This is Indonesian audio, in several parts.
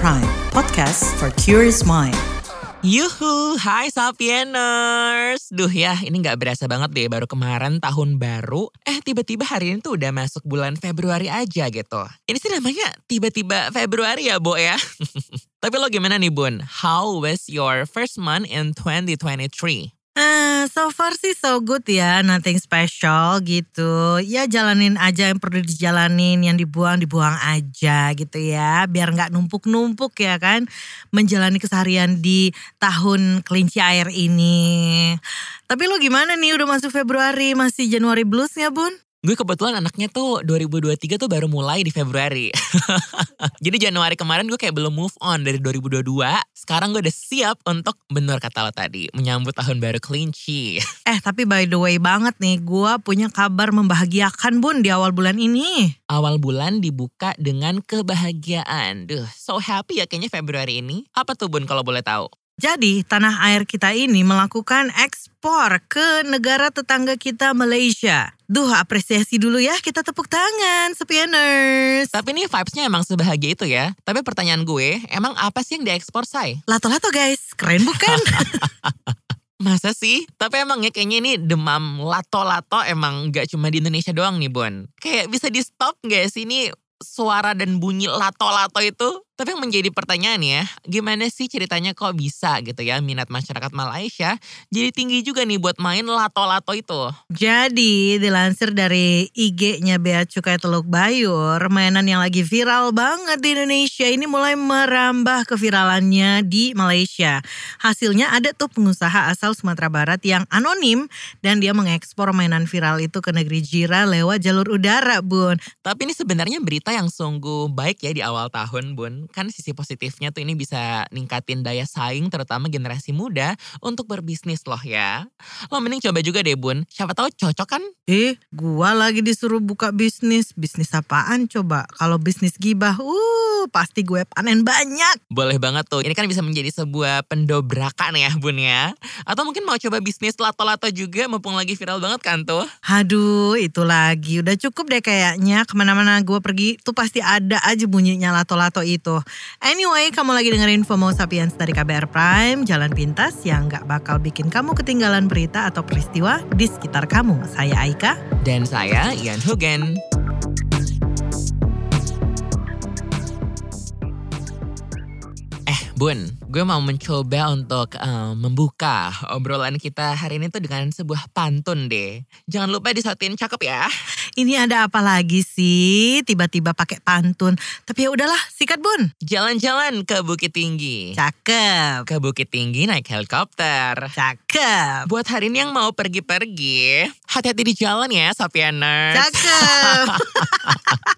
Prime, podcast for curious mind. Yuhu, hai Sapieners. Duh ya, ini nggak berasa banget deh baru kemarin tahun baru. Eh tiba-tiba hari ini tuh udah masuk bulan Februari aja gitu. Ini sih namanya tiba-tiba Februari ya, Bo ya. Tapi lo gimana nih Bun? How was your first month in 2023? Eh, so far sih so good ya, nothing special gitu. Ya jalanin aja yang perlu dijalanin, yang dibuang dibuang aja gitu ya. Biar nggak numpuk-numpuk ya kan. Menjalani keseharian di tahun kelinci air ini. Tapi lo gimana nih udah masuk Februari, masih Januari bluesnya bun? Gue kebetulan anaknya tuh 2023 tuh baru mulai di Februari. Jadi Januari kemarin gue kayak belum move on dari 2022. Sekarang gue udah siap untuk bener kata lo tadi. Menyambut tahun baru kelinci. Eh tapi by the way banget nih, gue punya kabar membahagiakan bun di awal bulan ini. Awal bulan dibuka dengan kebahagiaan. Duh, so happy ya kayaknya Februari ini. Apa tuh Bun kalau boleh tahu? Jadi tanah air kita ini melakukan ekspor ke negara tetangga kita Malaysia. Duh apresiasi dulu ya kita tepuk tangan Sepianers. Tapi ini vibesnya emang sebahagia itu ya. Tapi pertanyaan gue, emang apa sih yang diekspor, Say? Lato-lato guys, keren bukan? Masa sih? Tapi emang ya kayaknya ini demam lato-lato emang gak cuma di Indonesia doang nih, Bon. Kayak bisa di stop gak sih ini suara dan bunyi lato-lato itu? Tapi yang menjadi pertanyaan ya, gimana sih ceritanya kok bisa gitu ya minat masyarakat Malaysia jadi tinggi juga nih buat main lato-lato itu? Jadi dilansir dari IG-nya Bea Cukai Teluk Bayur, mainan yang lagi viral banget di Indonesia ini mulai merambah keviralannya di Malaysia. Hasilnya ada tuh pengusaha asal Sumatera Barat yang anonim dan dia mengekspor mainan viral itu ke negeri jiran lewat jalur udara, Bun. Tapi ini sebenarnya berita yang sungguh baik ya di awal tahun, Bun kan sisi positifnya tuh ini bisa ningkatin daya saing terutama generasi muda untuk berbisnis loh ya. Lo mending coba juga deh bun, siapa tahu cocok kan? Eh, gua lagi disuruh buka bisnis. Bisnis apaan coba? Kalau bisnis gibah, uh pasti gue panen banyak. Boleh banget tuh, ini kan bisa menjadi sebuah pendobrakan ya bun ya. Atau mungkin mau coba bisnis lato-lato juga mumpung lagi viral banget kan tuh. Aduh, itu lagi. Udah cukup deh kayaknya. Ke mana-mana gue pergi tuh pasti ada aja bunyinya lato-lato itu. Anyway, kamu lagi dengerin FOMO Sapiens dari KBR Prime, jalan pintas yang gak bakal bikin kamu ketinggalan berita atau peristiwa di sekitar kamu. Saya Aika. Dan saya Ian Hugen. Eh Bun, gue mau mencoba untuk uh, membuka obrolan kita hari ini tuh dengan sebuah pantun deh. Jangan lupa disautin cakep ya. Ini ada apa lagi sih? Tiba-tiba pakai pantun. Tapi ya udahlah, sikat bun. Jalan-jalan ke Bukit Tinggi. Cakep. Ke Bukit Tinggi naik helikopter. Cakep. Buat hari ini yang mau pergi-pergi, hati-hati di jalan ya, Sapieners. Cakep.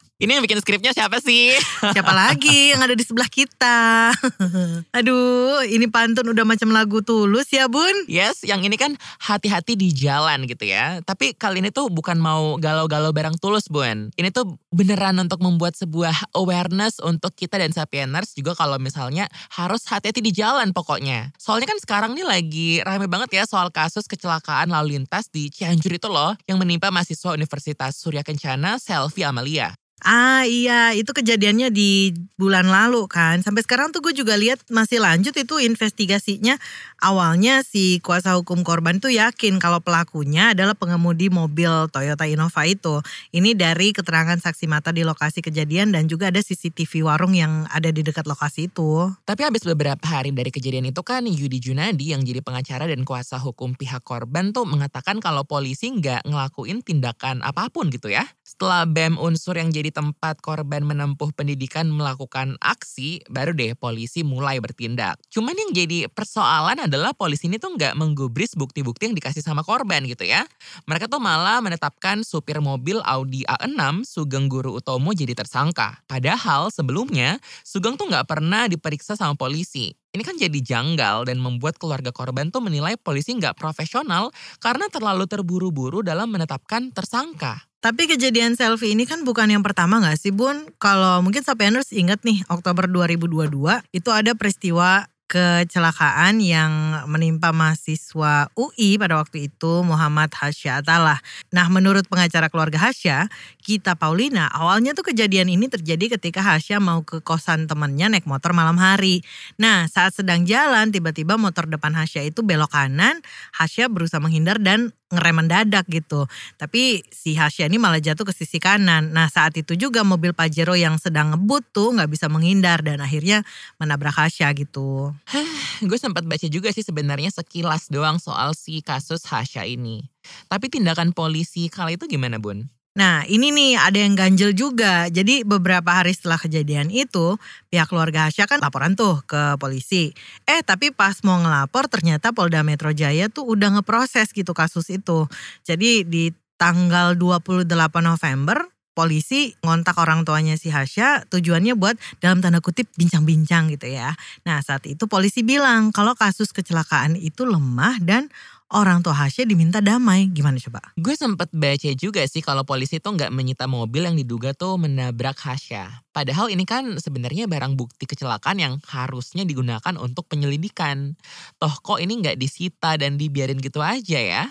Ini yang bikin skripnya siapa sih? Siapa lagi yang ada di sebelah kita? Aduh, ini pantun udah macam lagu tulus ya bun? Yes, yang ini kan hati-hati di jalan gitu ya. Tapi kali ini tuh bukan mau galau-galau barang tulus bun. Ini tuh beneran untuk membuat sebuah awareness untuk kita dan sapieners juga kalau misalnya harus hati-hati di jalan pokoknya. Soalnya kan sekarang nih lagi rame banget ya soal kasus kecelakaan lalu lintas di Cianjur itu loh. Yang menimpa mahasiswa Universitas Surya Kencana Selvi Amalia. Ah iya, itu kejadiannya di bulan lalu kan. Sampai sekarang tuh gue juga lihat masih lanjut itu investigasinya. Awalnya si kuasa hukum korban tuh yakin kalau pelakunya adalah pengemudi mobil Toyota Innova itu. Ini dari keterangan saksi mata di lokasi kejadian dan juga ada CCTV warung yang ada di dekat lokasi itu. Tapi habis beberapa hari dari kejadian itu kan Yudi Junadi yang jadi pengacara dan kuasa hukum pihak korban tuh mengatakan kalau polisi nggak ngelakuin tindakan apa pun gitu ya. Setelah BEM unsur yang jadi tempat korban menempuh pendidikan melakukan aksi, baru deh polisi mulai bertindak. Cuman yang jadi persoalan adalah polisi ini tuh nggak menggubris bukti-bukti yang dikasih sama korban gitu ya. Mereka tuh malah menetapkan supir mobil Audi A6 Sugeng Guru Utomo jadi tersangka. Padahal sebelumnya Sugeng tuh nggak pernah diperiksa sama polisi. Ini kan jadi janggal dan membuat keluarga korban tuh menilai polisi nggak profesional karena terlalu terburu-buru dalam menetapkan tersangka. Tapi kejadian selfie ini kan bukan yang pertama gak sih Bun? Kalau mungkin Sapieners ingat nih Oktober 2022 itu ada peristiwa kecelakaan yang menimpa mahasiswa UI pada waktu itu Muhammad Hasya Atalah. Nah menurut pengacara keluarga Hasya, Kita Paulina, awalnya tuh kejadian ini terjadi ketika Hasya mau ke kosan temannya naik motor malam hari. Nah saat sedang jalan tiba-tiba motor depan Hasya itu belok kanan, Hasya berusaha menghindar dan ngerem mendadak gitu. Tapi si Hasya ini malah jatuh ke sisi kanan. Nah saat itu juga mobil Pajero yang sedang ngebut tuh nggak bisa menghindar dan akhirnya menabrak Hasya gitu. gue sempat baca juga sih sebenarnya sekilas doang soal si kasus Hasya ini. Tapi tindakan polisi kala itu gimana Bun? Nah ini nih ada yang ganjel juga. Jadi beberapa hari setelah kejadian itu pihak keluarga Hasya kan laporan tuh ke polisi. Eh tapi pas mau ngelapor ternyata Polda Metro Jaya tuh udah ngeproses gitu kasus itu. Jadi di tanggal 28 November polisi ngontak orang tuanya si Hasya tujuannya buat dalam tanda kutip bincang-bincang gitu ya. Nah saat itu polisi bilang kalau kasus kecelakaan itu lemah dan orang tua Hasya diminta damai. Gimana coba? Gue sempet baca juga sih kalau polisi tuh nggak menyita mobil yang diduga tuh menabrak Hasya. Padahal ini kan sebenarnya barang bukti kecelakaan yang harusnya digunakan untuk penyelidikan. Toh kok ini nggak disita dan dibiarin gitu aja ya?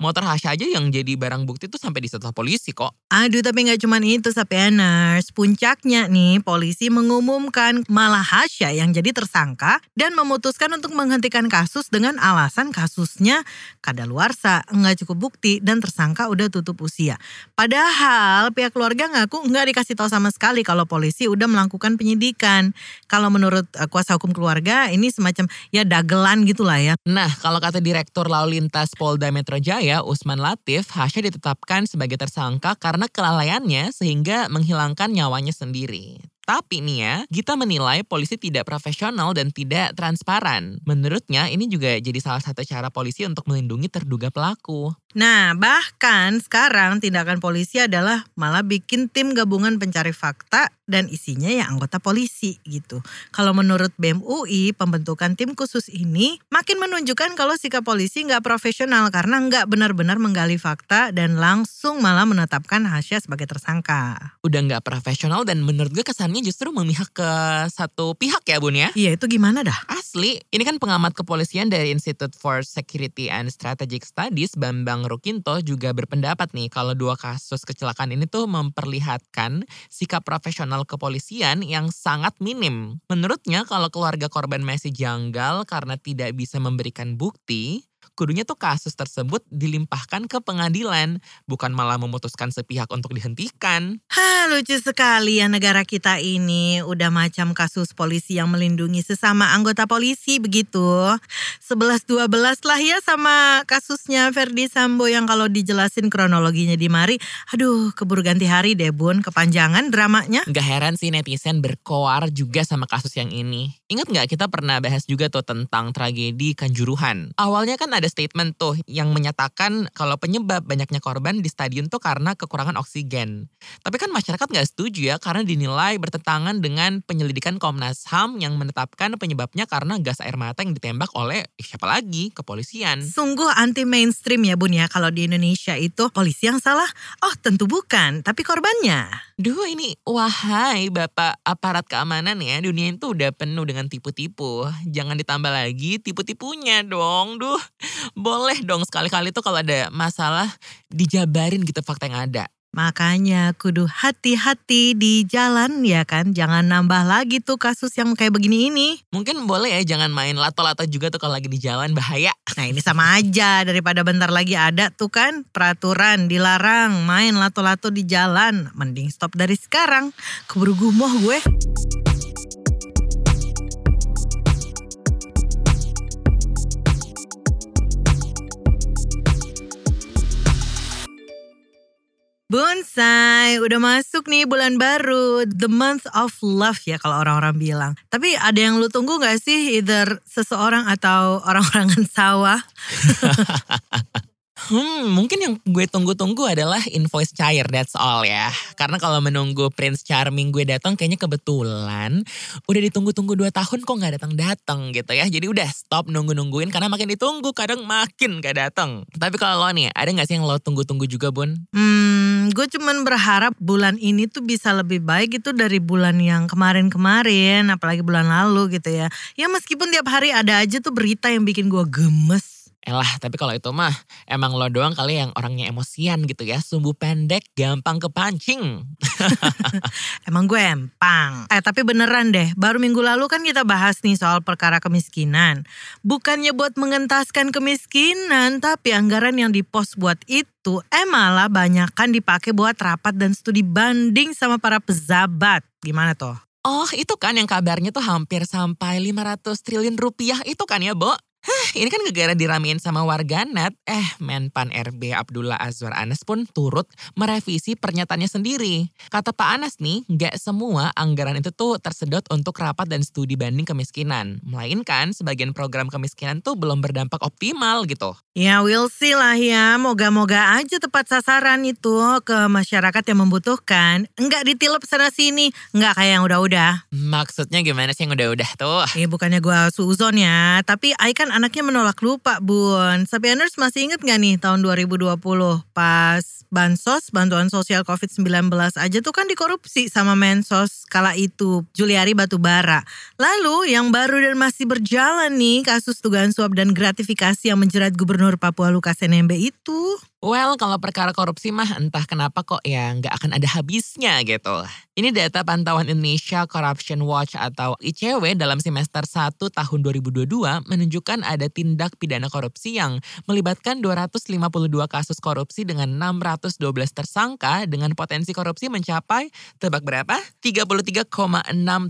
Motor Hasya aja yang jadi barang bukti tuh sampai disita polisi kok. Aduh tapi nggak cuma itu Sapieners. Puncaknya nih polisi mengumumkan malah Hasya yang jadi tersangka dan memutuskan untuk menghentikan kasus dengan alasan kasusnya kadaluarsa, nggak cukup bukti dan tersangka udah tutup usia. Padahal pihak keluarga ngaku nggak dikasih tahu sama sekali kalau polisi udah melakukan penyidikan. Kalau menurut uh, kuasa hukum keluarga ini semacam ya dagelan gitulah ya. Nah kalau kata Direktur Lalu Lintas Polda Metro Jaya, Usman Latif, Hasya ditetapkan sebagai tersangka karena kelalaiannya sehingga menghilangkan nyawanya sendiri. Tapi nih ya, Gita menilai polisi tidak profesional dan tidak transparan. Menurutnya ini juga jadi salah satu cara polisi untuk melindungi terduga pelaku. Nah, bahkan sekarang tindakan polisi adalah malah bikin tim gabungan pencari fakta dan isinya ya anggota polisi gitu. Kalau menurut BEM UI, pembentukan tim khusus ini makin menunjukkan kalau sikap polisi nggak profesional karena nggak benar-benar menggali fakta dan langsung malah menetapkan Hasya sebagai tersangka. Udah nggak profesional dan menurut gue kesannya justru memihak ke satu pihak ya Bun ya. Iya itu gimana dah? Asli, ini kan pengamat kepolisian dari Institute for Security and Strategic Studies Bambang Rukinto juga berpendapat nih kalau dua kasus kecelakaan ini tuh memperlihatkan sikap profesional kepolisian yang sangat minim. Menurutnya kalau keluarga korban masih janggal karena tidak bisa memberikan bukti, kudunya tuh kasus tersebut dilimpahkan ke pengadilan, bukan malah memutuskan sepihak untuk dihentikan. Hah, lucu sekali ya negara kita ini. Udah macam kasus polisi yang melindungi sesama anggota polisi begitu. 11-12 lah ya sama kasusnya Ferdi Sambo yang kalau dijelasin kronologinya di mari. Aduh, keburu ganti hari deh bun, kepanjangan dramanya. Gak heran sih netizen berkoar juga sama kasus yang ini. Ingat gak kita pernah bahas juga tuh tentang tragedi Kanjuruhan. Awalnya kan ada statement tuh yang menyatakan kalau penyebab banyaknya korban di stadion tuh karena kekurangan oksigen. Tapi kan masyarakat nggak setuju ya karena dinilai bertentangan dengan penyelidikan Komnas HAM yang menetapkan penyebabnya karena gas air mata yang ditembak oleh eh, siapa lagi kepolisian. Sungguh anti mainstream ya bun ya kalau di Indonesia itu polisi yang salah. Oh tentu bukan, tapi korbannya. Duh ini wahai bapak aparat keamanan ya dunia itu udah penuh dengan tipu-tipu. Jangan ditambah lagi tipu-tipunya dong. Duh boleh dong sekali-kali tuh kalau ada masalah dijabarin gitu fakta yang ada. Makanya kudu hati-hati di jalan ya kan. Jangan nambah lagi tuh kasus yang kayak begini ini. Mungkin boleh ya jangan main lato-lato juga tuh kalau lagi di jalan bahaya. Nah ini sama aja daripada bentar lagi ada tuh kan peraturan dilarang main lato-lato di jalan. Mending stop dari sekarang. Keburu gumoh gue. Bonsai, udah masuk nih bulan baru, the month of love ya kalau orang-orang bilang. Tapi ada yang lu tunggu gak sih either seseorang atau orang-orangan sawah? Hmm, mungkin yang gue tunggu-tunggu adalah invoice cair, that's all ya. Karena kalau menunggu Prince Charming gue datang kayaknya kebetulan udah ditunggu-tunggu 2 tahun kok nggak datang-datang gitu ya. Jadi udah stop nunggu-nungguin karena makin ditunggu kadang makin gak datang. Tapi kalau lo nih, ada gak sih yang lo tunggu-tunggu juga Bun? Hmm, Gue cuman berharap bulan ini tuh bisa lebih baik itu dari bulan yang kemarin-kemarin, apalagi bulan lalu gitu ya. Ya meskipun tiap hari ada aja tuh berita yang bikin gue gemes. Elah, tapi kalau itu mah emang lo doang kali yang orangnya emosian gitu ya. Sumbu pendek, gampang kepancing. emang gue empang. Eh tapi beneran deh, baru minggu lalu kan kita bahas nih soal perkara kemiskinan. Bukannya buat mengentaskan kemiskinan, tapi anggaran yang dipos buat itu eh malah banyak kan dipakai buat rapat dan studi banding sama para pejabat. Gimana tuh? Oh itu kan yang kabarnya tuh hampir sampai 500 triliun rupiah itu kan ya Bo? Hah, ini kan negara diramein sama warganet. Eh, Menpan RB Abdullah Azwar Anas pun turut merevisi pernyataannya sendiri. Kata Pak Anas nih, nggak semua anggaran itu tuh tersedot untuk rapat dan studi banding kemiskinan. Melainkan sebagian program kemiskinan tuh belum berdampak optimal gitu. Ya, we'll see lah ya. Moga-moga aja tepat sasaran itu ke masyarakat yang membutuhkan. Enggak ditilep sana sini, enggak kayak yang udah-udah. Maksudnya gimana sih yang udah-udah tuh? Eh, bukannya gue suzon ya, tapi I kan anaknya menolak lupa bun. Sapieners masih inget gak nih tahun 2020 pas Bansos, bantuan sosial COVID-19 aja tuh kan dikorupsi sama Mensos kala itu, Juliari Batubara. Lalu yang baru dan masih berjalan nih kasus dugaan suap dan gratifikasi yang menjerat Gubernur Papua Lukas NMB itu. Well, kalau perkara korupsi mah entah kenapa kok ya nggak akan ada habisnya gitu. Ini data pantauan Indonesia Corruption Watch atau ICW dalam semester 1 tahun 2022 menunjukkan ada tindak pidana korupsi yang melibatkan 252 kasus korupsi dengan 612 tersangka dengan potensi korupsi mencapai tebak berapa? 33,6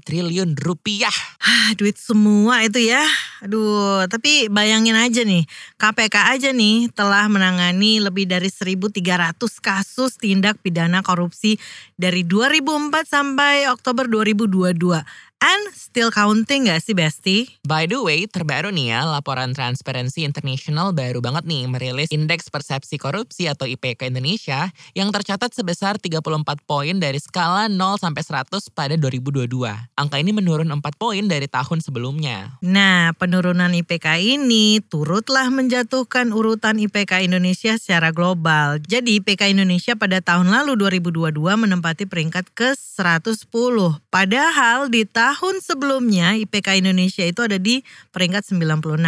triliun rupiah. Ah, duit semua itu ya. Aduh, tapi bayangin aja nih, KPK aja nih telah menangani lebih dari 1.300 kasus tindak pidana korupsi dari 2004 sampai Oktober 2022. And still counting gak sih Besti? By the way, terbaru nih ya, laporan Transparency International baru banget nih merilis Indeks Persepsi Korupsi atau IPK Indonesia yang tercatat sebesar 34 poin dari skala 0 sampai 100 pada 2022. Angka ini menurun 4 poin dari tahun sebelumnya. Nah, penurunan IPK ini turutlah menjatuhkan urutan IPK Indonesia secara global. Jadi IPK Indonesia pada tahun lalu 2022 menempati peringkat ke 110. Padahal di tahun tahun sebelumnya IPK Indonesia itu ada di peringkat 96.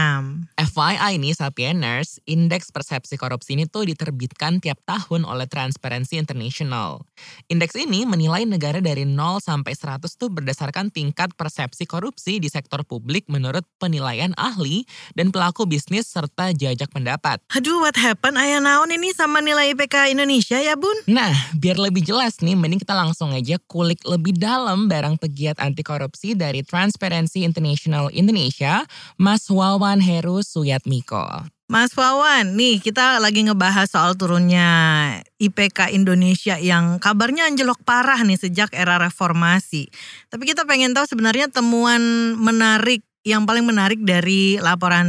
FYI nih Sapieners, indeks persepsi korupsi ini tuh diterbitkan tiap tahun oleh Transparency International. Indeks ini menilai negara dari 0 sampai 100 tuh berdasarkan tingkat persepsi korupsi di sektor publik menurut penilaian ahli dan pelaku bisnis serta jajak pendapat. Aduh, what happened? Ayah naon ini sama nilai IPK Indonesia ya bun? Nah, biar lebih jelas nih, mending kita langsung aja kulik lebih dalam barang pegiat anti korupsi korupsi dari Transparency International Indonesia, Mas Wawan Heru Suyatmiko. Mas Wawan, nih kita lagi ngebahas soal turunnya IPK Indonesia yang kabarnya anjlok parah nih sejak era reformasi. Tapi kita pengen tahu sebenarnya temuan menarik yang paling menarik dari laporan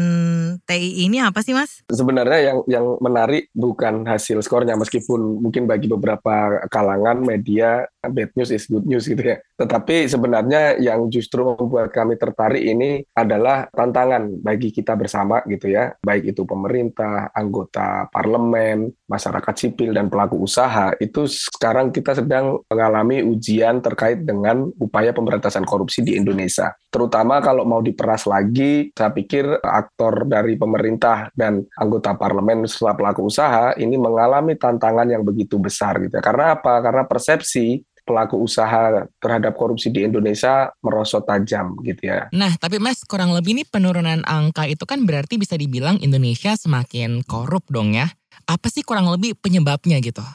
TI ini apa sih Mas? Sebenarnya yang yang menarik bukan hasil skornya meskipun mungkin bagi beberapa kalangan media bad news is good news gitu ya. Tetapi sebenarnya yang justru membuat kami tertarik ini adalah tantangan bagi kita bersama gitu ya, baik itu pemerintah, anggota parlemen, masyarakat sipil dan pelaku usaha. Itu sekarang kita sedang mengalami ujian terkait dengan upaya pemberantasan korupsi di Indonesia. Terutama kalau mau diperas lagi, saya pikir aktor dari pemerintah dan anggota parlemen setelah pelaku usaha ini mengalami tantangan yang begitu besar gitu ya. Karena apa? Karena persepsi pelaku usaha terhadap korupsi di Indonesia merosot tajam gitu ya. Nah, tapi Mas kurang lebih nih penurunan angka itu kan berarti bisa dibilang Indonesia semakin korup dong ya. Apa sih kurang lebih penyebabnya gitu?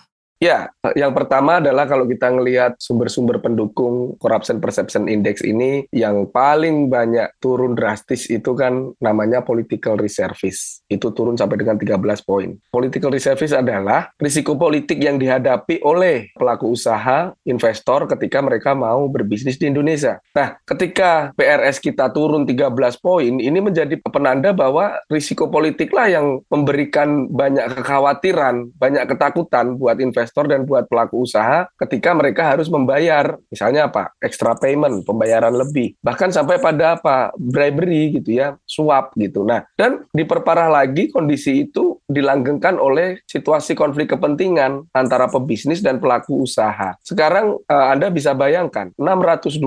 Ya, yang pertama adalah kalau kita ngelihat sumber-sumber pendukung Corruption Perception Index ini yang paling banyak turun drastis itu kan namanya political reservice. Itu turun sampai dengan 13 poin. Political reservice adalah risiko politik yang dihadapi oleh pelaku usaha, investor ketika mereka mau berbisnis di Indonesia. Nah, ketika PRS kita turun 13 poin, ini menjadi penanda bahwa risiko politiklah yang memberikan banyak kekhawatiran, banyak ketakutan buat investor investor dan buat pelaku usaha ketika mereka harus membayar misalnya apa extra payment pembayaran lebih. Bahkan sampai pada apa bribery gitu ya suap gitu. Nah dan diperparah lagi kondisi itu dilanggengkan oleh situasi konflik kepentingan antara pebisnis dan pelaku usaha. Sekarang uh, Anda bisa bayangkan 620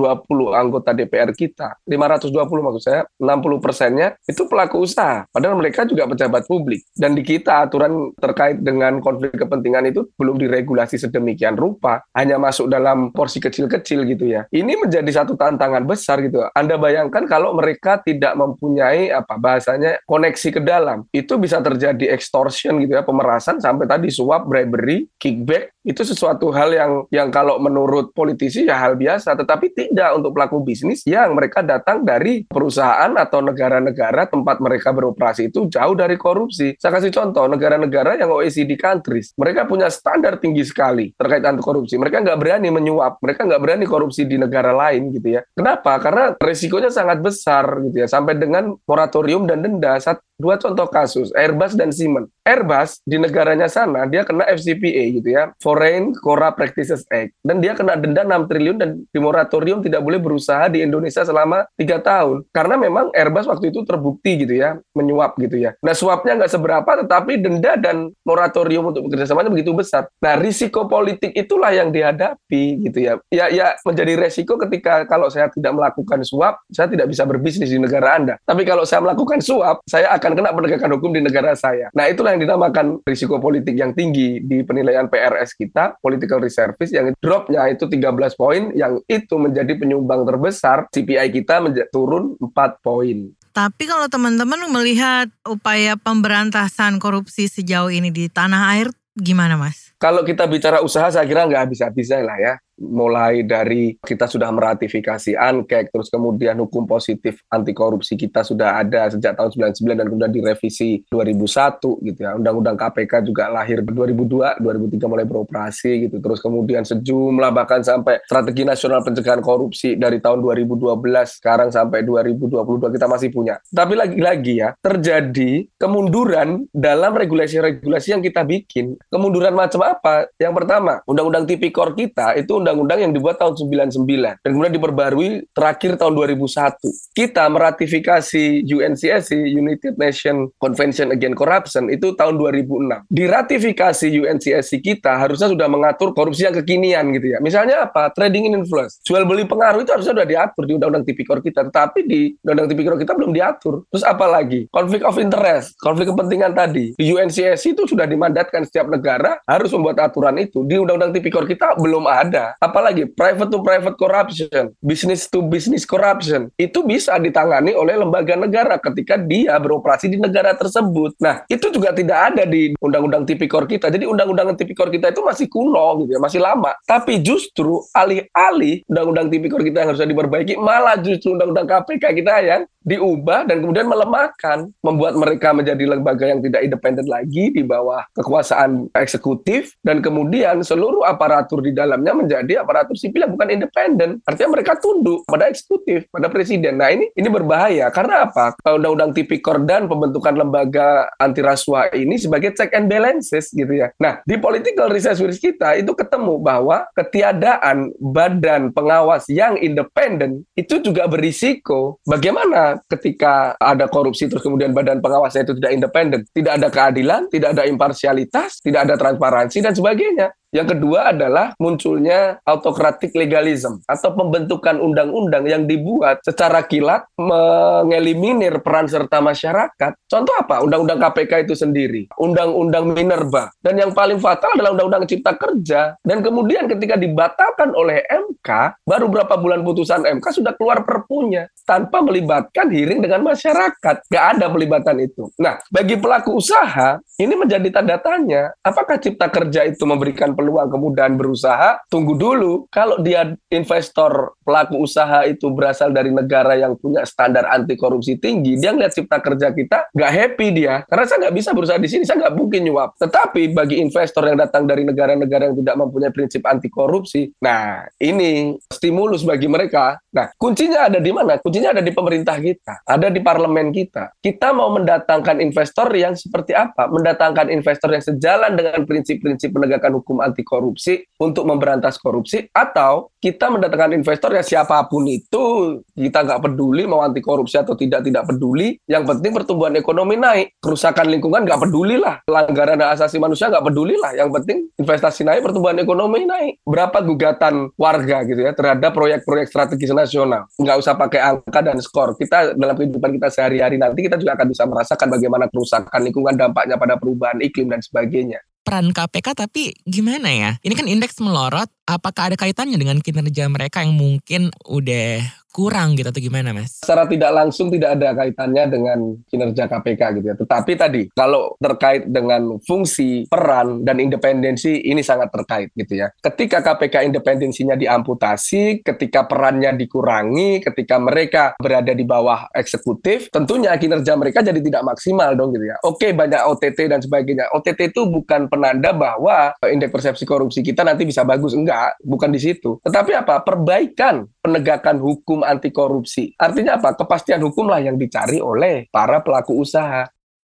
anggota DPR kita 520 maksud saya 60 persennya itu pelaku usaha. Padahal mereka juga pejabat publik. Dan di kita aturan terkait dengan konflik kepentingan itu belum diregulasi sedemikian rupa, hanya masuk dalam porsi kecil-kecil gitu ya. Ini menjadi satu tantangan besar gitu. Anda bayangkan kalau mereka tidak mempunyai apa bahasanya koneksi ke dalam, itu bisa terjadi extortion gitu ya, pemerasan sampai tadi suap, bribery, kickback, itu sesuatu hal yang yang kalau menurut politisi ya hal biasa, tetapi tidak untuk pelaku bisnis yang mereka datang dari perusahaan atau negara-negara tempat mereka beroperasi itu jauh dari korupsi. Saya kasih contoh, negara-negara yang OECD countries, mereka punya standar tinggi sekali terkait anti korupsi. Mereka nggak berani menyuap, mereka nggak berani korupsi di negara lain gitu ya. Kenapa? Karena resikonya sangat besar gitu ya, sampai dengan moratorium dan denda. Dua contoh kasus, Airbus dan Siemens. Airbus di negaranya sana dia kena FCPA gitu ya, Foreign Corrupt Practices Act, dan dia kena denda 6 triliun dan di moratorium tidak boleh berusaha di Indonesia selama tiga tahun karena memang Airbus waktu itu terbukti gitu ya menyuap gitu ya. Nah suapnya nggak seberapa, tetapi denda dan moratorium untuk bekerja samanya begitu besar. Nah risiko politik itulah yang dihadapi gitu ya. Ya ya menjadi resiko ketika kalau saya tidak melakukan suap, saya tidak bisa berbisnis di negara Anda. Tapi kalau saya melakukan suap, saya akan kena penegakan hukum di negara saya. Nah itulah yang dinamakan risiko politik yang tinggi di penilaian PRS kita, political reservice, yang dropnya itu 13 poin, yang itu menjadi penyumbang terbesar CPI kita turun 4 poin. Tapi kalau teman-teman melihat upaya pemberantasan korupsi sejauh ini di tanah air, gimana Mas? Kalau kita bicara usaha, saya kira nggak bisa-bisa lah ya mulai dari kita sudah meratifikasi ANKEK, terus kemudian hukum positif anti korupsi kita sudah ada sejak tahun 99 dan kemudian direvisi 2001 gitu ya. Undang-undang KPK juga lahir 2002, 2003 mulai beroperasi gitu. Terus kemudian sejumlah bahkan sampai strategi nasional pencegahan korupsi dari tahun 2012 sekarang sampai 2022 kita masih punya. Tapi lagi-lagi ya, terjadi kemunduran dalam regulasi-regulasi yang kita bikin. Kemunduran macam apa? Yang pertama, undang-undang tipikor kita itu undang-undang yang dibuat tahun 99 dan kemudian diperbarui terakhir tahun 2001. Kita meratifikasi UNCSC United Nations Convention Against Corruption itu tahun 2006. Di ratifikasi UNCSC kita harusnya sudah mengatur korupsi yang kekinian gitu ya. Misalnya apa? Trading in influence. Jual beli pengaruh itu harusnya sudah diatur di undang-undang tipikor kita, tetapi di undang-undang tipikor kita belum diatur. Terus apa lagi? Konflik of interest, konflik kepentingan tadi. Di UNCSC itu sudah dimandatkan setiap negara harus membuat aturan itu. Di undang-undang tipikor kita belum ada apalagi private to private corruption, business to business corruption, itu bisa ditangani oleh lembaga negara ketika dia beroperasi di negara tersebut. Nah, itu juga tidak ada di undang-undang tipikor kita. Jadi undang-undang tipikor kita itu masih kuno gitu ya, masih lama. Tapi justru alih-alih undang-undang tipikor kita yang harusnya diperbaiki, malah justru undang-undang KPK kita yang diubah dan kemudian melemahkan, membuat mereka menjadi lembaga yang tidak independen lagi di bawah kekuasaan eksekutif dan kemudian seluruh aparatur di dalamnya menjadi aparatur sipil yang bukan independen. Artinya mereka tunduk pada eksekutif, pada presiden. Nah ini ini berbahaya karena apa? Undang-undang tipikor dan pembentukan lembaga anti rasuah ini sebagai check and balances gitu ya. Nah di political research kita itu ketemu bahwa ketiadaan badan pengawas yang independen itu juga berisiko bagaimana ketika ada korupsi terus kemudian badan pengawasnya itu tidak independen, tidak ada keadilan, tidak ada imparsialitas, tidak ada transparansi dan sebagainya. Yang kedua adalah munculnya autokratik legalism atau pembentukan undang-undang yang dibuat secara kilat mengeliminir peran serta masyarakat. Contoh apa? Undang-undang KPK itu sendiri, undang-undang Minerba, dan yang paling fatal adalah undang-undang Cipta Kerja. Dan kemudian ketika dibatalkan oleh MK, baru berapa bulan putusan MK sudah keluar perpunya tanpa melibatkan hearing dengan masyarakat. Gak ada pelibatan itu. Nah, bagi pelaku usaha, ini menjadi tanda tanya, apakah Cipta Kerja itu memberikan peluang kemudahan berusaha, tunggu dulu. Kalau dia investor pelaku usaha itu berasal dari negara yang punya standar anti korupsi tinggi, dia ngeliat cipta kerja kita nggak happy dia. Karena saya nggak bisa berusaha di sini, saya nggak mungkin nyuap. Tetapi bagi investor yang datang dari negara-negara yang tidak mempunyai prinsip anti korupsi, nah ini stimulus bagi mereka. Nah, kuncinya ada di mana? Kuncinya ada di pemerintah kita, ada di parlemen kita. Kita mau mendatangkan investor yang seperti apa? Mendatangkan investor yang sejalan dengan prinsip-prinsip penegakan hukum anti korupsi untuk memberantas korupsi atau kita mendatangkan investor yang siapa pun itu kita nggak peduli mau anti korupsi atau tidak tidak peduli. Yang penting pertumbuhan ekonomi naik, kerusakan lingkungan nggak peduli lah, pelanggaran hak asasi manusia nggak peduli lah. Yang penting investasi naik, pertumbuhan ekonomi naik. Berapa gugatan warga gitu ya terhadap proyek-proyek strategis nasional? Nggak usah pakai angka dan skor. Kita dalam kehidupan kita sehari-hari nanti kita juga akan bisa merasakan bagaimana kerusakan lingkungan dampaknya pada perubahan iklim dan sebagainya peran KPK tapi gimana ya? Ini kan indeks melorot, apakah ada kaitannya dengan kinerja mereka yang mungkin udah kurang gitu atau gimana mas? Secara tidak langsung tidak ada kaitannya dengan kinerja KPK gitu ya. Tetapi tadi kalau terkait dengan fungsi, peran, dan independensi ini sangat terkait gitu ya. Ketika KPK independensinya diamputasi, ketika perannya dikurangi, ketika mereka berada di bawah eksekutif, tentunya kinerja mereka jadi tidak maksimal dong gitu ya. Oke banyak OTT dan sebagainya. OTT itu bukan penanda bahwa indeks persepsi korupsi kita nanti bisa bagus. Enggak, bukan di situ. Tetapi apa? Perbaikan penegakan hukum anti korupsi. Artinya apa? Kepastian hukumlah yang dicari oleh para pelaku usaha.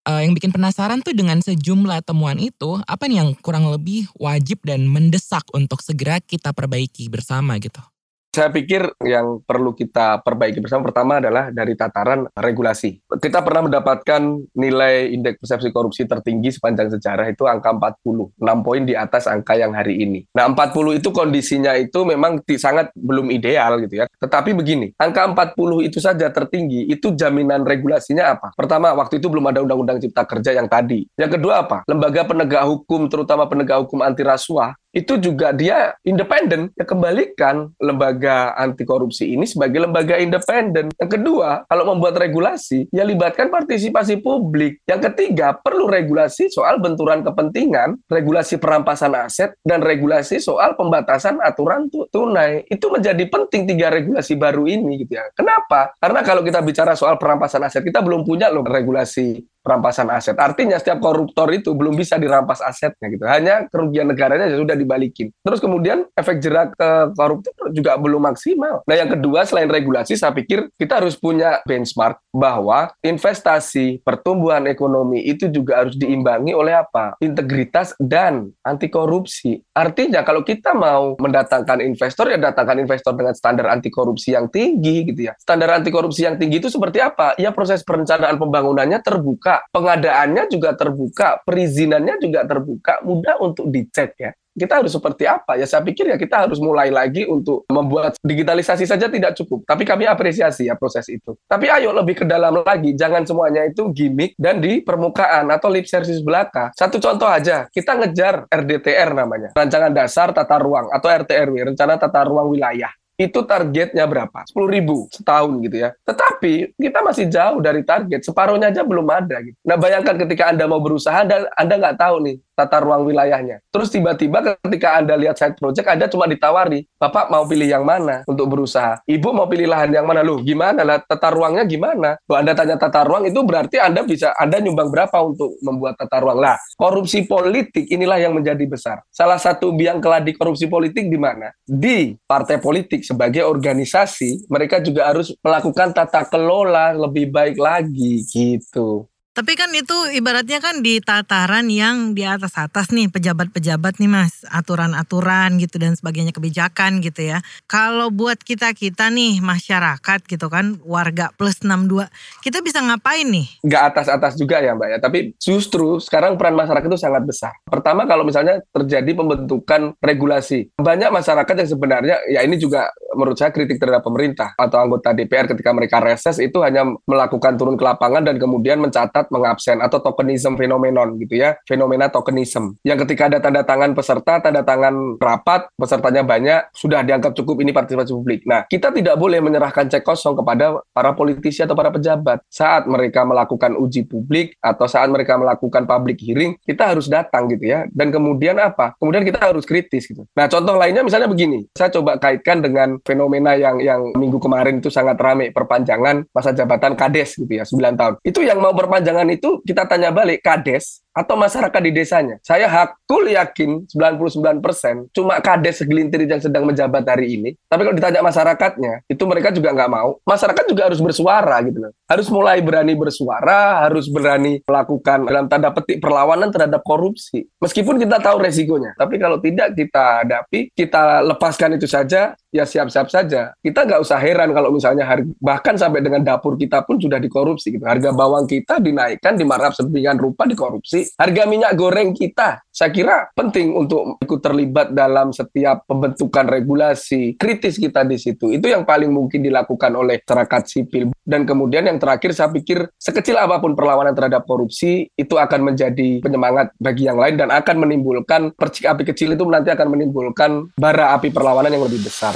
Uh, yang bikin penasaran tuh dengan sejumlah temuan itu, apa nih yang kurang lebih wajib dan mendesak untuk segera kita perbaiki bersama gitu? Saya pikir yang perlu kita perbaiki bersama pertama adalah dari tataran regulasi. Kita pernah mendapatkan nilai indeks persepsi korupsi tertinggi sepanjang sejarah itu angka 40, 6 poin di atas angka yang hari ini. Nah, 40 itu kondisinya itu memang sangat belum ideal gitu ya. Tetapi begini, angka 40 itu saja tertinggi, itu jaminan regulasinya apa? Pertama, waktu itu belum ada undang-undang cipta kerja yang tadi. Yang kedua apa? Lembaga penegak hukum, terutama penegak hukum anti rasuah, itu juga dia independen. Ya kembalikan lembaga anti korupsi ini sebagai lembaga independen. Yang kedua, kalau membuat regulasi, ya libatkan partisipasi publik. Yang ketiga, perlu regulasi soal benturan kepentingan, regulasi perampasan aset, dan regulasi soal pembatasan aturan tunai. Itu menjadi penting tiga regulasi baru ini gitu ya. Kenapa? Karena kalau kita bicara soal perampasan aset, kita belum punya loh regulasi perampasan aset. Artinya setiap koruptor itu belum bisa dirampas asetnya gitu. Hanya kerugian negaranya sudah dibalikin. Terus kemudian efek jerak ke koruptor juga belum maksimal. Nah yang kedua selain regulasi saya pikir kita harus punya benchmark bahwa investasi pertumbuhan ekonomi itu juga harus diimbangi oleh apa? Integritas dan anti korupsi. Artinya kalau kita mau mendatangkan investor ya datangkan investor dengan standar anti korupsi yang tinggi gitu ya. Standar anti korupsi yang tinggi itu seperti apa? Ya proses perencanaan pembangunannya terbuka pengadaannya juga terbuka, perizinannya juga terbuka, mudah untuk dicek ya kita harus seperti apa? Ya saya pikir ya kita harus mulai lagi untuk membuat digitalisasi saja tidak cukup. Tapi kami apresiasi ya proses itu. Tapi ayo lebih ke dalam lagi. Jangan semuanya itu gimmick dan di permukaan atau lip service belaka. Satu contoh aja, kita ngejar RDTR namanya. Rancangan Dasar Tata Ruang atau RTRW, Rencana Tata Ruang Wilayah itu targetnya berapa? 10 ribu setahun gitu ya. Tetapi kita masih jauh dari target, separuhnya aja belum ada. Gitu. Nah bayangkan ketika Anda mau berusaha, Anda, nggak tahu nih tata ruang wilayahnya. Terus tiba-tiba ketika Anda lihat side project, Anda cuma ditawari, Bapak mau pilih yang mana untuk berusaha? Ibu mau pilih lahan yang mana? Loh, gimana lah tata ruangnya gimana? Kalau Anda tanya tata ruang itu berarti Anda bisa Anda nyumbang berapa untuk membuat tata ruang? Lah, korupsi politik inilah yang menjadi besar. Salah satu biang keladi korupsi politik di mana? Di partai politik sebagai organisasi, mereka juga harus melakukan tata kelola lebih baik lagi gitu. Tapi kan itu ibaratnya kan di tataran yang di atas atas nih pejabat-pejabat nih mas aturan-aturan gitu dan sebagainya kebijakan gitu ya. Kalau buat kita kita nih masyarakat gitu kan warga plus 62 kita bisa ngapain nih? Gak atas-atas juga ya mbak ya. Tapi justru sekarang peran masyarakat itu sangat besar. Pertama kalau misalnya terjadi pembentukan regulasi banyak masyarakat yang sebenarnya ya ini juga menurut saya kritik terhadap pemerintah atau anggota DPR ketika mereka reses itu hanya melakukan turun ke lapangan dan kemudian mencatat mengabsen atau tokenism fenomenon gitu ya, fenomena tokenism. Yang ketika ada tanda tangan peserta, tanda tangan rapat, pesertanya banyak, sudah dianggap cukup ini partisipasi publik. Nah, kita tidak boleh menyerahkan cek kosong kepada para politisi atau para pejabat. Saat mereka melakukan uji publik atau saat mereka melakukan public hearing, kita harus datang gitu ya. Dan kemudian apa? Kemudian kita harus kritis gitu. Nah, contoh lainnya misalnya begini. Saya coba kaitkan dengan fenomena yang yang minggu kemarin itu sangat ramai perpanjangan masa jabatan Kades gitu ya 9 tahun. Itu yang mau perpanjangan itu kita tanya balik Kades atau masyarakat di desanya. Saya hakul yakin 99% cuma kades segelintir yang sedang menjabat hari ini. Tapi kalau ditanya masyarakatnya, itu mereka juga nggak mau. Masyarakat juga harus bersuara gitu loh. Harus mulai berani bersuara, harus berani melakukan dalam tanda petik perlawanan terhadap korupsi. Meskipun kita tahu resikonya, tapi kalau tidak kita hadapi, kita lepaskan itu saja, ya siap-siap saja. Kita nggak usah heran kalau misalnya harga, bahkan sampai dengan dapur kita pun sudah dikorupsi. Gitu. Harga bawang kita dinaikkan, dimarap sedemikian rupa dikorupsi harga minyak goreng kita. Saya kira penting untuk ikut terlibat dalam setiap pembentukan regulasi kritis kita di situ. Itu yang paling mungkin dilakukan oleh masyarakat sipil. Dan kemudian yang terakhir saya pikir sekecil apa pun perlawanan terhadap korupsi itu akan menjadi penyemangat bagi yang lain dan akan menimbulkan percik api kecil itu nanti akan menimbulkan bara api perlawanan yang lebih besar.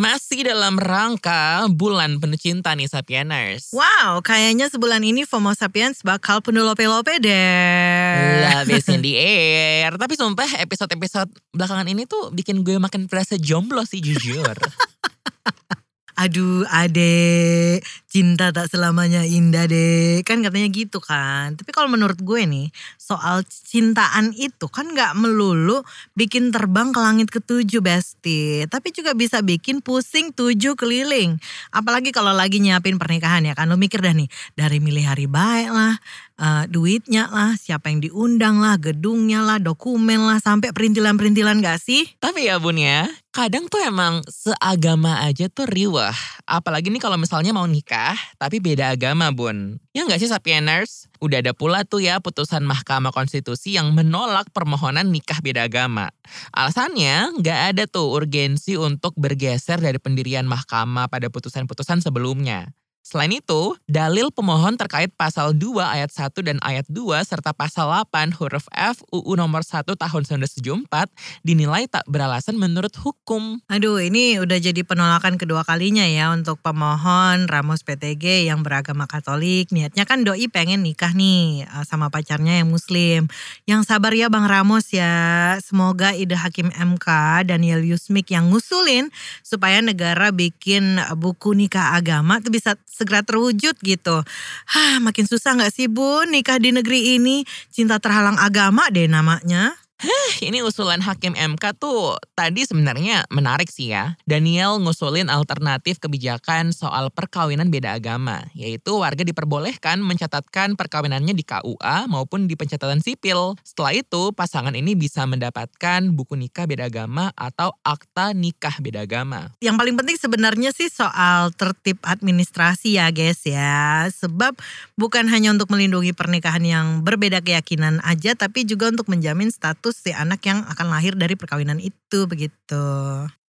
Masih dalam rangka bulan penuh cinta nih Sapieners. Wow, kayaknya sebulan ini FOMO Sapiens bakal penuh lope-lope deh. Love is in the air. Tapi sumpah episode-episode belakangan ini tuh bikin gue makin berasa jomblo sih jujur. Aduh adek, cinta tak selamanya indah deh. Kan katanya gitu kan. Tapi kalau menurut gue nih, soal cintaan itu kan gak melulu bikin terbang ke langit ketujuh besti. Tapi juga bisa bikin pusing tujuh keliling. Apalagi kalau lagi nyiapin pernikahan ya kan. Lo mikir dah nih, dari milih hari baik lah, uh, duitnya lah, siapa yang diundang lah, gedungnya lah, dokumen lah, sampai perintilan-perintilan gak sih? Tapi ya bun ya, kadang tuh emang seagama aja tuh riwah. Apalagi nih kalau misalnya mau nikah, tapi beda agama bun. Ya nggak sih Sapieners? Udah ada pula tuh ya putusan Mahkamah Konstitusi yang menolak permohonan nikah beda agama. Alasannya nggak ada tuh urgensi untuk bergeser dari pendirian mahkamah pada putusan-putusan sebelumnya. Selain itu, dalil pemohon terkait pasal 2 ayat 1 dan ayat 2 serta pasal 8 huruf F UU nomor 1 tahun 1974 dinilai tak beralasan menurut hukum. Aduh ini udah jadi penolakan kedua kalinya ya untuk pemohon Ramos PTG yang beragama Katolik. Niatnya kan doi pengen nikah nih eh, sama pacarnya yang muslim. Yang sabar ya Bang Ramos ya. Semoga ide Hakim MK Daniel Yusmik yang ngusulin supaya negara bikin buku nikah agama tuh bisa segera terwujud gitu. Hah, makin susah gak sih bun nikah di negeri ini? Cinta terhalang agama deh namanya. Hah, ini usulan Hakim MK tuh tadi sebenarnya menarik sih ya. Daniel ngusulin alternatif kebijakan soal perkawinan beda agama, yaitu warga diperbolehkan mencatatkan perkawinannya di KUA maupun di pencatatan sipil. Setelah itu, pasangan ini bisa mendapatkan buku nikah beda agama atau akta nikah beda agama. Yang paling penting sebenarnya sih soal tertib administrasi ya guys ya. Sebab bukan hanya untuk melindungi pernikahan yang berbeda keyakinan aja, tapi juga untuk menjamin status si anak yang akan lahir dari perkawinan itu begitu.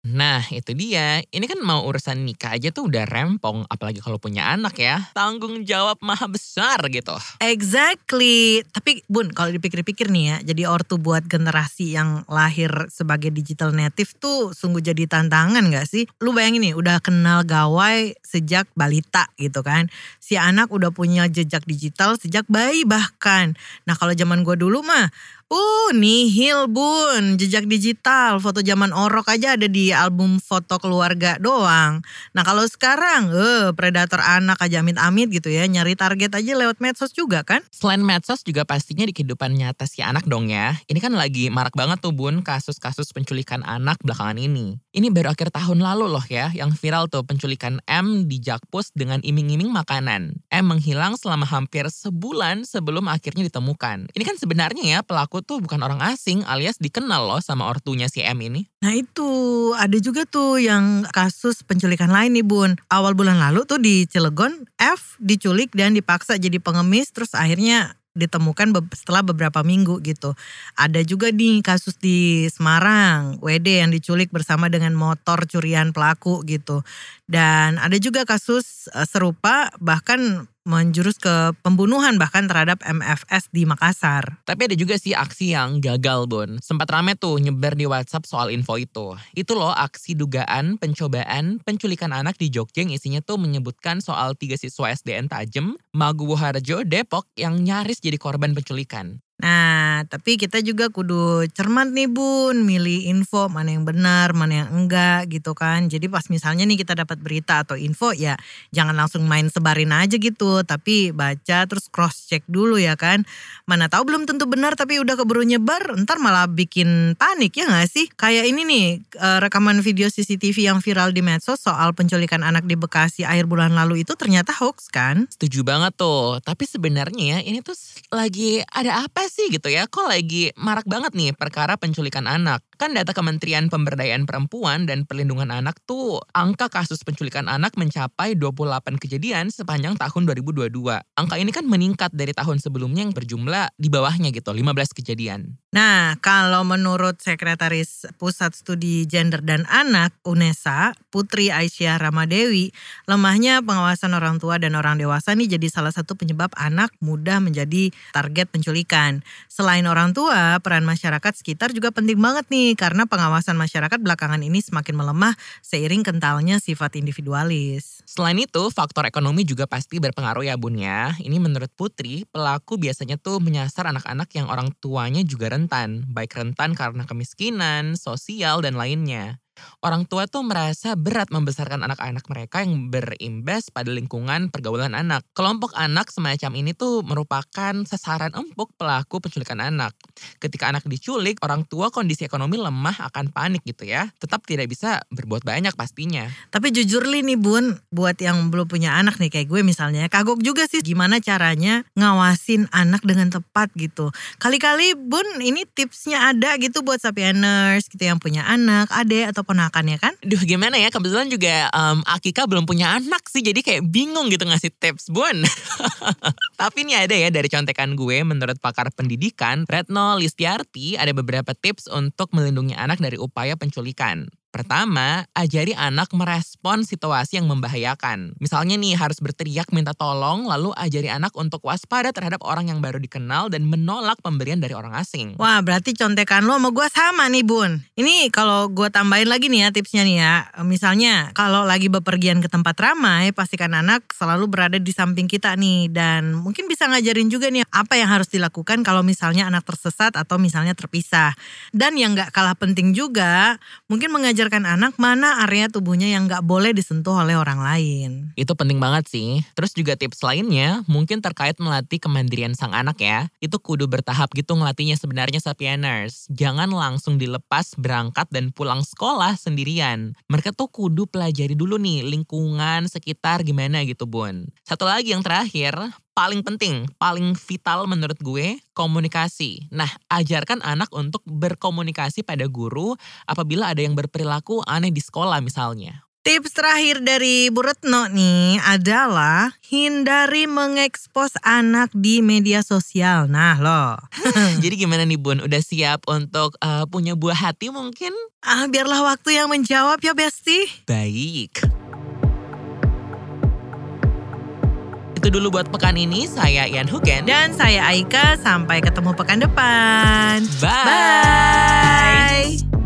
Nah itu dia, ini kan mau urusan nikah aja tuh udah rempong, apalagi kalau punya anak ya. Tanggung jawab maha besar gitu. Exactly, tapi bun kalau dipikir-pikir nih ya, jadi ortu buat generasi yang lahir sebagai digital native tuh sungguh jadi tantangan gak sih? Lu bayangin nih udah kenal gawai sejak balita gitu kan. Si anak udah punya jejak digital sejak bayi bahkan. Nah kalau zaman gue dulu mah Uh, nihil bun, jejak digital, foto zaman orok aja ada di album foto keluarga doang. Nah kalau sekarang, eh predator anak aja amit-amit gitu ya, nyari target aja lewat medsos juga kan? Selain medsos juga pastinya di kehidupan nyata si anak dong ya. Ini kan lagi marak banget tuh bun kasus-kasus penculikan anak belakangan ini. Ini baru akhir tahun lalu loh ya, yang viral tuh penculikan M di Jakpus dengan iming-iming makanan. M menghilang selama hampir sebulan sebelum akhirnya ditemukan. Ini kan sebenarnya ya pelaku tuh bukan orang asing alias dikenal loh sama ortunya si M ini. Nah itu ada juga tuh yang kasus penculikan lain nih bun. Awal bulan lalu tuh di Cilegon F diculik dan dipaksa jadi pengemis terus akhirnya ditemukan setelah beberapa minggu gitu. Ada juga nih kasus di Semarang, WD yang diculik bersama dengan motor curian pelaku gitu. Dan ada juga kasus uh, serupa bahkan menjurus ke pembunuhan bahkan terhadap MFS di Makassar. Tapi ada juga sih aksi yang gagal, Bon. Sempat rame tuh nyebar di WhatsApp soal info itu. Itu loh aksi dugaan pencobaan penculikan anak di Jogja yang isinya tuh menyebutkan soal tiga siswa SDN Tajem, Maguwo Harjo, Depok yang nyaris jadi korban penculikan. Nah, tapi kita juga kudu cermat nih bun, milih info mana yang benar, mana yang enggak gitu kan. Jadi pas misalnya nih kita dapat berita atau info ya jangan langsung main sebarin aja gitu. Tapi baca terus cross check dulu ya kan. Mana tahu belum tentu benar tapi udah keburu nyebar ntar malah bikin panik ya gak sih? Kayak ini nih eh, rekaman video CCTV yang viral di medsos soal penculikan anak di Bekasi akhir bulan lalu itu ternyata hoax kan? Setuju banget tuh. Tapi sebenarnya ya ini tuh lagi ada apa sih gitu ya, kok lagi marak banget nih perkara penculikan anak. Kan data Kementerian Pemberdayaan Perempuan dan Perlindungan Anak tuh angka kasus penculikan anak mencapai 28 kejadian sepanjang tahun 2022. Angka ini kan meningkat dari tahun sebelumnya yang berjumlah di bawahnya gitu, 15 kejadian. Nah, kalau menurut Sekretaris Pusat Studi Gender dan Anak UNESA, Putri Aisyah Ramadewi, lemahnya pengawasan orang tua dan orang dewasa nih jadi salah satu penyebab anak mudah menjadi target penculikan. Selain orang tua, peran masyarakat sekitar juga penting banget nih karena pengawasan masyarakat belakangan ini semakin melemah seiring kentalnya sifat individualis. Selain itu, faktor ekonomi juga pasti berpengaruh ya bun ya. Ini menurut Putri, pelaku biasanya tuh menyasar anak-anak yang orang tuanya juga rentan. Baik rentan karena kemiskinan, sosial, dan lainnya. Orang tua tuh merasa berat membesarkan anak-anak mereka yang berimbas pada lingkungan pergaulan anak. Kelompok anak semacam ini tuh merupakan sasaran empuk pelaku penculikan anak. Ketika anak diculik, orang tua kondisi ekonomi lemah akan panik gitu ya. Tetap tidak bisa berbuat banyak pastinya. Tapi jujur li nih bun, buat yang belum punya anak nih kayak gue misalnya, kagok juga sih gimana caranya ngawasin anak dengan tepat gitu. Kali-kali bun ini tipsnya ada gitu buat sapieners gitu yang punya anak, adek atau ponakan ya kan? Duh gimana ya, kebetulan juga um, Akika belum punya anak sih, jadi kayak bingung gitu ngasih tips, Bun. Tapi ini ada ya dari contekan gue, menurut pakar pendidikan, Retno Listiarti, ada beberapa tips untuk melindungi anak dari upaya penculikan. Pertama, ajari anak merespon situasi yang membahayakan. Misalnya nih harus berteriak minta tolong, lalu ajari anak untuk waspada terhadap orang yang baru dikenal dan menolak pemberian dari orang asing. Wah berarti contekan lo sama gue sama nih bun. Ini kalau gue tambahin lagi nih ya tipsnya nih ya. Misalnya kalau lagi bepergian ke tempat ramai, pastikan anak selalu berada di samping kita nih. Dan mungkin bisa ngajarin juga nih apa yang harus dilakukan kalau misalnya anak tersesat atau misalnya terpisah. Dan yang gak kalah penting juga, mungkin mengajar mengajarkan anak mana area tubuhnya yang nggak boleh disentuh oleh orang lain. Itu penting banget sih. Terus juga tips lainnya mungkin terkait melatih kemandirian sang anak ya. Itu kudu bertahap gitu ngelatihnya sebenarnya sapieners. Jangan langsung dilepas berangkat dan pulang sekolah sendirian. Mereka tuh kudu pelajari dulu nih lingkungan sekitar gimana gitu bun. Satu lagi yang terakhir, paling penting, paling vital menurut gue, komunikasi. Nah, ajarkan anak untuk berkomunikasi pada guru apabila ada yang berperilaku aneh di sekolah misalnya. Tips terakhir dari Bu Retno nih adalah hindari mengekspos anak di media sosial. Nah loh. Jadi gimana nih Bun? Udah siap untuk uh, punya buah hati mungkin? Ah, biarlah waktu yang menjawab ya Besti. Baik. Itu dulu buat pekan ini. Saya Ian Hugen. Dan saya Aika. Sampai ketemu pekan depan. Bye. Bye.